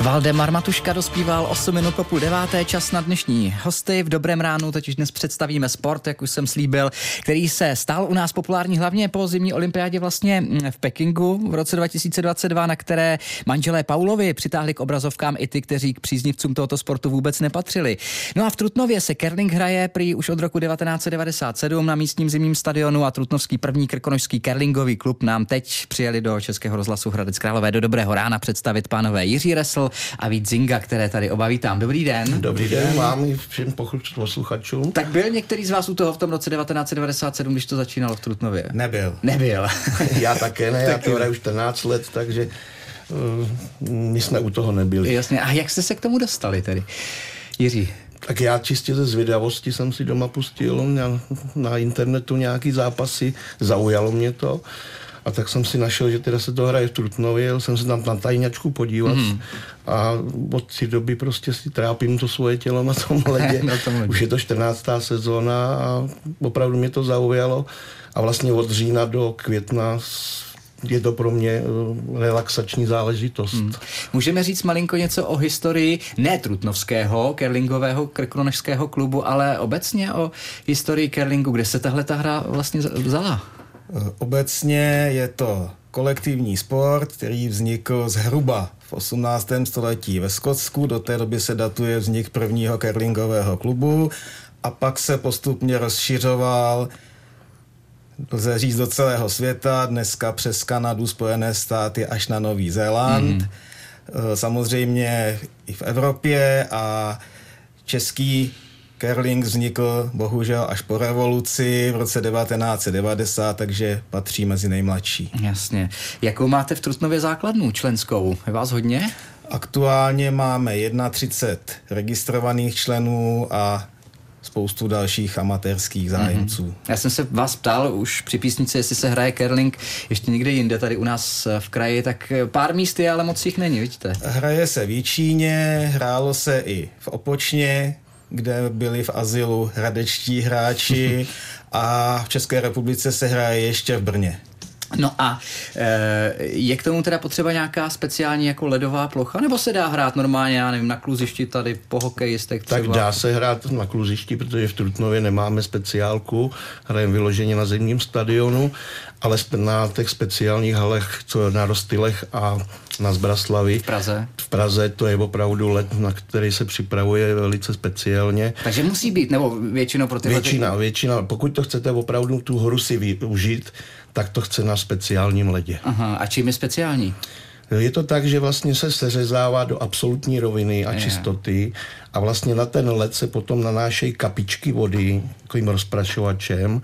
Valdemar Matuška dospíval 8 minut po půl deváté, čas na dnešní hosty. V dobrém ránu už dnes představíme sport, jak už jsem slíbil, který se stal u nás populární hlavně po zimní olympiádě vlastně v Pekingu v roce 2022, na které manželé Paulovi přitáhli k obrazovkám i ty, kteří k příznivcům tohoto sportu vůbec nepatřili. No a v Trutnově se curling hraje prý už od roku 1997 na místním zimním stadionu a Trutnovský první krkonožský curlingový klub nám teď přijeli do Českého rozhlasu Hradec Králové do dobrého rána představit pánové Jiří Resl a Vít Zinga, které tady oba vítám. Dobrý den. Dobrý den vám i všem posluchačům. Tak byl některý z vás u toho v tom roce 1997, když to začínalo v Trutnově? Nebyl. Nebyl. já také ne, já to už 14 let, takže uh, my jsme u toho nebyli. Jasně, a jak jste se k tomu dostali tedy? Jiří. Tak já čistě ze zvědavosti jsem si doma pustil na, na internetu nějaký zápasy, zaujalo mě to. A tak jsem si našel, že teda se to hraje v Trutnově, jel jsem se tam na tajňačku podívat mm. a od té doby prostě si trápím to svoje tělo na tom ledě. na tom ledě. Už je to 14. sezóna a opravdu mě to zaujalo a vlastně od října do května je to pro mě eh, relaxační záležitost. Hmm. Můžeme říct malinko něco o historii ne trutnovského kerlingového krkonožského klubu, ale obecně o historii kerlingu, kde se tahle ta hra vlastně vzala? Obecně je to kolektivní sport, který vznikl zhruba v 18. století ve Skotsku. Do té doby se datuje vznik prvního curlingového klubu a pak se postupně rozšiřoval lze říct do celého světa, dneska přes Kanadu, Spojené státy až na Nový Zéland. Mm. Samozřejmě i v Evropě a český Kerling vznikl bohužel až po revoluci v roce 1990, takže patří mezi nejmladší. Jasně. Jakou máte v Trutnově základnu členskou? Je vás hodně? Aktuálně máme 31 registrovaných členů a spoustu dalších amatérských zájemců. Mm-hmm. Já jsem se vás ptal už při písnici, jestli se hraje curling ještě někde jinde tady u nás v kraji, tak pár míst je, ale moc jich není, vidíte? Hraje se v Jíčíně, hrálo se i v Opočně, kde byli v azylu hradečtí hráči a v České republice se hraje ještě v Brně. No a e, je k tomu teda potřeba nějaká speciální jako ledová plocha, nebo se dá hrát normálně, já nevím, na kluzišti tady po hokejistech třeba? Tak dá se hrát na kluzišti, protože v Trutnově nemáme speciálku, hrajeme vyloženě na zimním stadionu, ale na těch speciálních halech, co na Rostylech a na Zbraslavi. V Praze. V Praze to je opravdu let, na který se připravuje velice speciálně. Takže musí být, nebo většinou pro ty Většina, většina. Pokud to chcete opravdu tu horu si využít, tak to chce na speciálním ledě. Aha, a čím je speciální? Je to tak, že vlastně se seřezává do absolutní roviny a čistoty a vlastně na ten led se potom nanášejí kapičky vody takovým rozprašovačem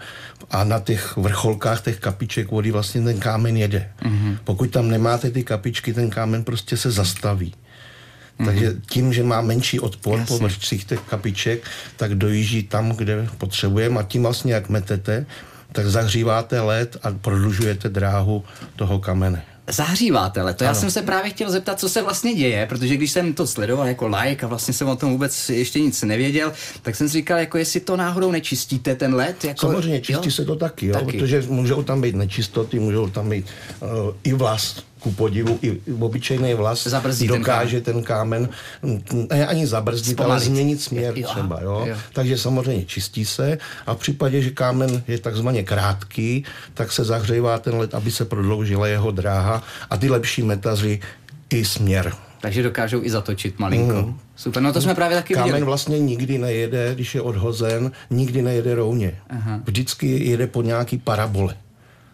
a na těch vrcholkách těch kapiček vody vlastně ten kámen jede. Mm-hmm. Pokud tam nemáte ty kapičky, ten kámen prostě se zastaví. Mm-hmm. Takže tím, že má menší odpor Jasně. po vršcích těch kapiček, tak dojíždí tam, kde potřebujeme a tím vlastně, jak metete, tak zahříváte led a prodlužujete dráhu toho kamene zahříváte leto. Já ano. jsem se právě chtěl zeptat, co se vlastně děje, protože když jsem to sledoval jako like a vlastně jsem o tom vůbec ještě nic nevěděl, tak jsem si říkal, jako jestli to náhodou nečistíte ten led. Jako, Samozřejmě čistí jo? se to taky, jo? taky, protože můžou tam být nečistoty, můžou tam být uh, i vlast ku podivu i obyčejný vlas Zabrzdí dokáže ten kámen, ten kámen ne ani zabrzdit, Zpomalit. ale změnit směr jo, třeba. Jo? Jo. Takže samozřejmě čistí se a v případě, že kámen je takzvaně krátký, tak se zahřejvá ten led, aby se prodloužila jeho dráha a ty lepší metazy i směr. Takže dokážou i zatočit malinko. Mm. Super, no to jsme právě taky Kámen viděli. vlastně nikdy nejede, když je odhozen, nikdy nejede rovně. Aha. Vždycky jede po nějaký parabole.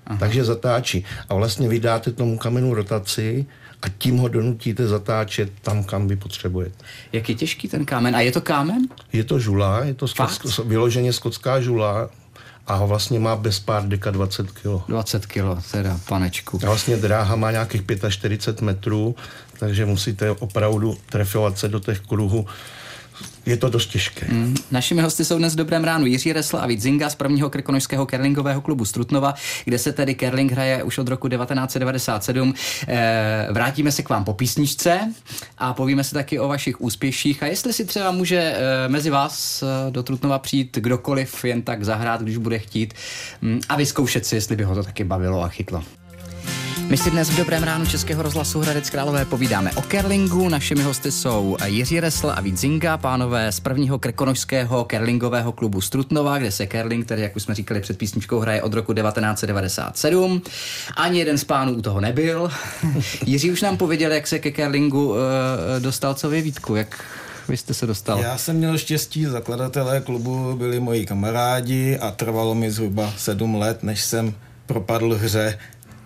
Aha. takže zatáčí. A vlastně vydáte tomu kamenu rotaci a tím ho donutíte zatáčet tam, kam vy potřebujete. Jak je těžký ten kámen? A je to kámen? Je to žula, je to skotsk, vyloženě skotská žula a vlastně má bez pár deka 20 kg. 20 kg, teda panečku. A vlastně dráha má nějakých 45 metrů, takže musíte opravdu trefovat se do těch kruhů je to dost těžké. Mm. Našimi hosty jsou dnes v dobrém ránu Jiří Resl a Vít Zinga z prvního krkonožského kerlingového klubu Strutnova, kde se tedy kerling hraje už od roku 1997. E, vrátíme se k vám po písničce a povíme si taky o vašich úspěších a jestli si třeba může e, mezi vás e, do Trutnova přijít kdokoliv jen tak zahrát, když bude chtít mm, a vyzkoušet si, jestli by ho to taky bavilo a chytlo. My si dnes v Dobrém ránu Českého rozhlasu Hradec Králové povídáme o kerlingu. Našimi hosty jsou Jiří Resl a Vít Zinga, pánové z prvního krekonožského kerlingového klubu Strutnova, kde se kerling, který, jak už jsme říkali před písničkou, hraje od roku 1997. Ani jeden z pánů u toho nebyl. Jiří už nám pověděl, jak se ke kerlingu uh, dostal, co vy Vítku, jak vy jste se dostal? Já jsem měl štěstí, zakladatelé klubu byli moji kamarádi a trvalo mi zhruba sedm let, než jsem propadl hře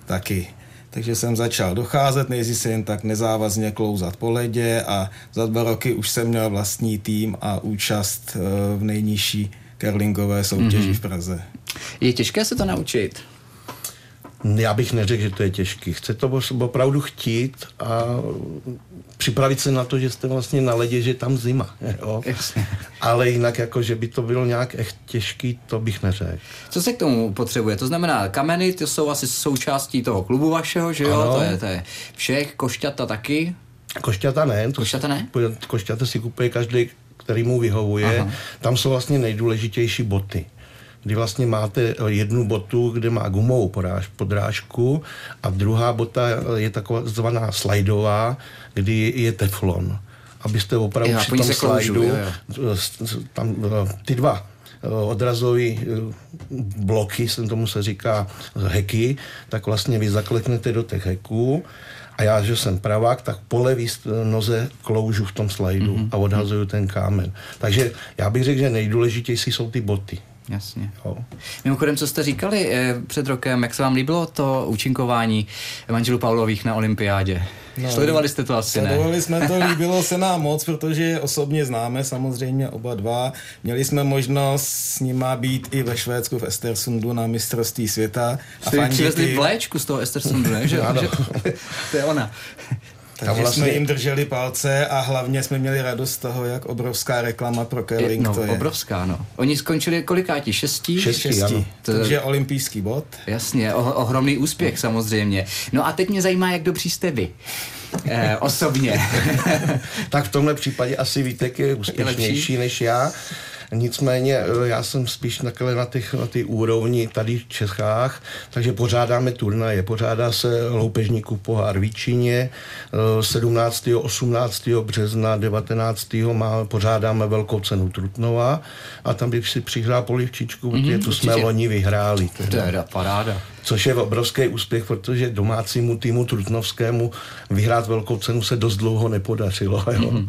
taky. Takže jsem začal docházet, nejdřív se jen tak nezávazně klouzat po ledě a za dva roky už jsem měl vlastní tým a účast eh, v nejnižší curlingové soutěži mm-hmm. v Praze. Je těžké se to naučit? Já bych neřekl, že to je těžké. Chce to opravdu chtít a připravit se na to, že jste vlastně na ledě, že je tam zima. Jo? Ale jinak, jako, že by to bylo nějak echt těžký, to bych neřekl. Co se k tomu potřebuje? To znamená, kameny, ty jsou asi součástí toho klubu vašeho, že jo? Ano. To je, to je všech, košťata taky? Košťata ne. To košťata ne? Košťata si kupuje každý, který mu vyhovuje. Aha. Tam jsou vlastně nejdůležitější boty kdy vlastně máte jednu botu, kde má gumovou podráž, podrážku a druhá bota je taková zvaná slajdová, kdy je teflon. Abyste opravdu při tom slajdu, tam ty dva odrazový bloky, jsem tomu se říká heky, tak vlastně vy zakleknete do těch heků a já, že jsem pravák, tak po levý noze kloužu v tom slajdu mm-hmm. a odhazuju ten kámen. Takže já bych řekl, že nejdůležitější jsou ty boty. Jasně. Jo. Mimochodem, co jste říkali eh, před rokem, jak se vám líbilo to účinkování manželů Paulových na olympiádě? No, Sledovali jste to asi, ne? Sledovali jsme to, líbilo se nám moc, protože osobně známe samozřejmě oba dva. Měli jsme možnost s nima být i ve Švédsku v Estersundu na mistrovství světa. Jste a přivezli vléčku z toho Estersundu, ne? Že, že, to je ona. Takže vlastně... jsme jim drželi palce a hlavně jsme měli radost z toho, jak obrovská reklama pro curling no, to je. obrovská, no. Oni skončili kolikáti? Šestí? Šestí, Šestí. To... Takže olympijský bod. Jasně, o, ohromný úspěch no. samozřejmě. No a teď mě zajímá, jak dobří jste vy. Eh, osobně. tak v tomhle případě asi Vítek je úspěšnější než já. Nicméně eh, já jsem spíš takhle na, těch, na ty úrovni tady v Čechách, takže pořádáme turnaje. Pořádá se loupežníků pohár v Číně 17. 18. března 19. Má, pořádáme velkou cenu Trutnova a tam bych si přihrál polivčičku, mm-hmm, protože tu jsme loni vyhráli. To je paráda. Což je obrovský úspěch, protože domácímu týmu Trutnovskému vyhrát velkou cenu se dost dlouho nepodařilo. Jo. Mm-hmm.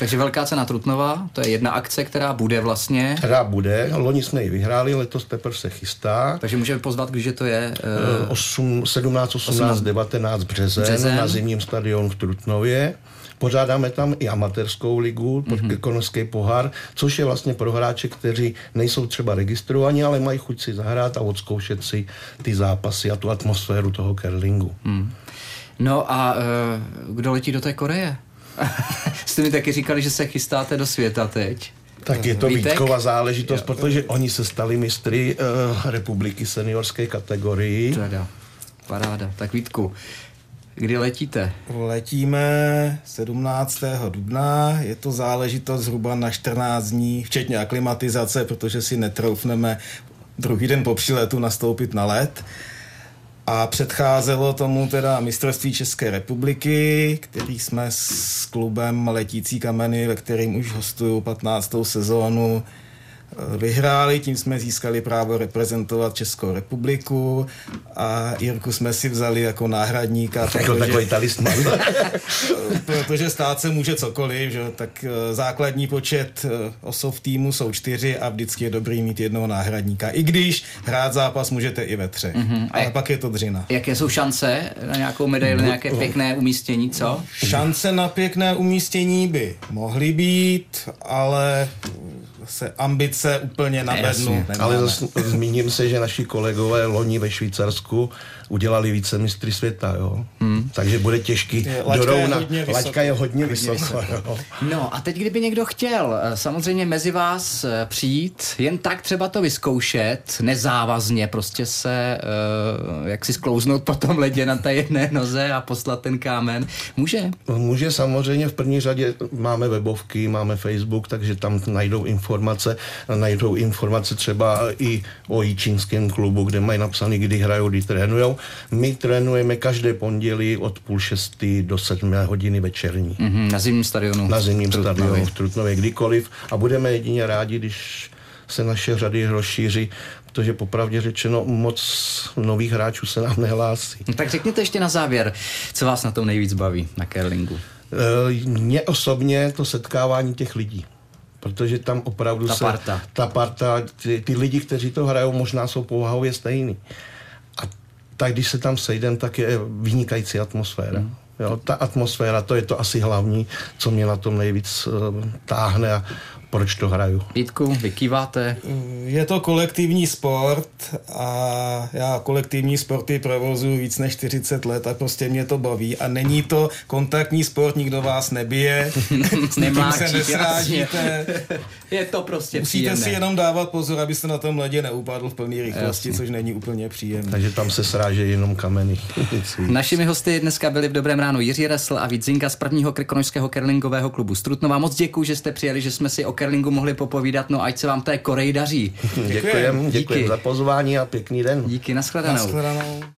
Takže velká cena Trutnova, to je jedna akce, která bude vlastně. Která bude, loni jsme ji vyhráli, letos teprve se chystá. Takže můžeme pozvat, když je to je? Uh, 8, 17, 18, 18, 19 březen, březen na zimním stadionu v Trutnově. Pořádáme tam i amatérskou ligu, mm-hmm. pohár, což je vlastně pro hráče, kteří nejsou třeba registrovaní, ale mají chuť si zahrát a odzkoušet si ty zápasy a tu atmosféru toho curlingu. Mm. No a uh, kdo letí do té Koreje? Jste mi taky říkali, že se chystáte do světa teď. Tak je to Vítek? Vítková záležitost, jo. protože oni se stali mistry uh, republiky seniorské kategorii. Teda, paráda. Tak Vítku, kdy letíte? Letíme 17. dubna, je to záležitost zhruba na 14 dní, včetně aklimatizace, protože si netroufneme druhý den po příletu nastoupit na let. A předcházelo tomu teda mistrovství České republiky, který jsme s klubem Letící kameny, ve kterým už hostuju 15. sezónu, vyhráli, tím jsme získali právo reprezentovat Českou republiku a Jirku jsme si vzali jako náhradníka. Jako takový talisman. protože stát se může cokoliv, že? tak eh, základní počet eh, osob v týmu jsou čtyři a vždycky je dobrý mít jednoho náhradníka. I když hrát zápas můžete i ve třech. Mm-hmm. Ale jak, pak je to dřina. Jaké jsou šance na nějakou medaili, nějaké pěkné umístění, co? Šance na pěkné umístění by mohly být, ale se ambice úplně na bednu. Ale zase zmíním se, že naši kolegové loni ve Švýcarsku udělali více mistry světa, jo. Hmm. Takže bude těžký dorovna. Laťka je hodně vysoko. vysoko jo. No a teď, kdyby někdo chtěl eh, samozřejmě mezi vás eh, přijít, jen tak třeba to vyzkoušet, nezávazně, prostě se uh, jak si sklouznout po tom ledě na té jedné noze a poslat ten kámen, může? Může samozřejmě, v první řadě máme webovky, máme Facebook, takže tam najdou informace, najdou informace třeba i o čínském klubu, kde mají napsané, kdy hrajou, kdy trénujou My trénujeme každé pondělí od půl šestý do sedmé hodiny večerní. Mm-hmm, na zimním stadionu. Na zimním stadionu v Trutnově, kdykoliv. A budeme jedině rádi, když se naše řady rozšíří, protože popravdě řečeno moc nových hráčů se nám nehlásí. No, tak řekněte ještě na závěr, co vás na tom nejvíc baví na curlingu. E, mně osobně to setkávání těch lidí protože tam opravdu ta se... Parta. Ta parta. Ty, ty lidi, kteří to hrajou, možná jsou povahově stejný. A tak, když se tam sejdem, tak je vynikající atmosféra. Mm. Jo, ta atmosféra, to je to asi hlavní, co mě na tom nejvíc uh, táhne a proč to hraju. Vítku, vykýváte? Je to kolektivní sport a já kolektivní sporty provozuji víc než 40 let a prostě mě to baví a není to kontaktní sport, nikdo vás nebije, s nikým se nesrážíte. Je to prostě Musíte příjemné. si jenom dávat pozor, abyste na tom ledě neupadl v plné rychlosti, Jasně. což není úplně příjemné. Takže tam se srážejí jenom kameny. Našimi hosty dneska byli v Dobrém ránu Jiří Resl a Vít Zinka z prvního krkonožského kerlingového klubu Strutnova. Moc děkuji, že jste přijeli, že jsme si o curlingu mohli popovídat, no ať se vám té Koreji daří. Děkujem, děkujem za pozvání a pěkný den. Díky, nashledanou. nashledanou.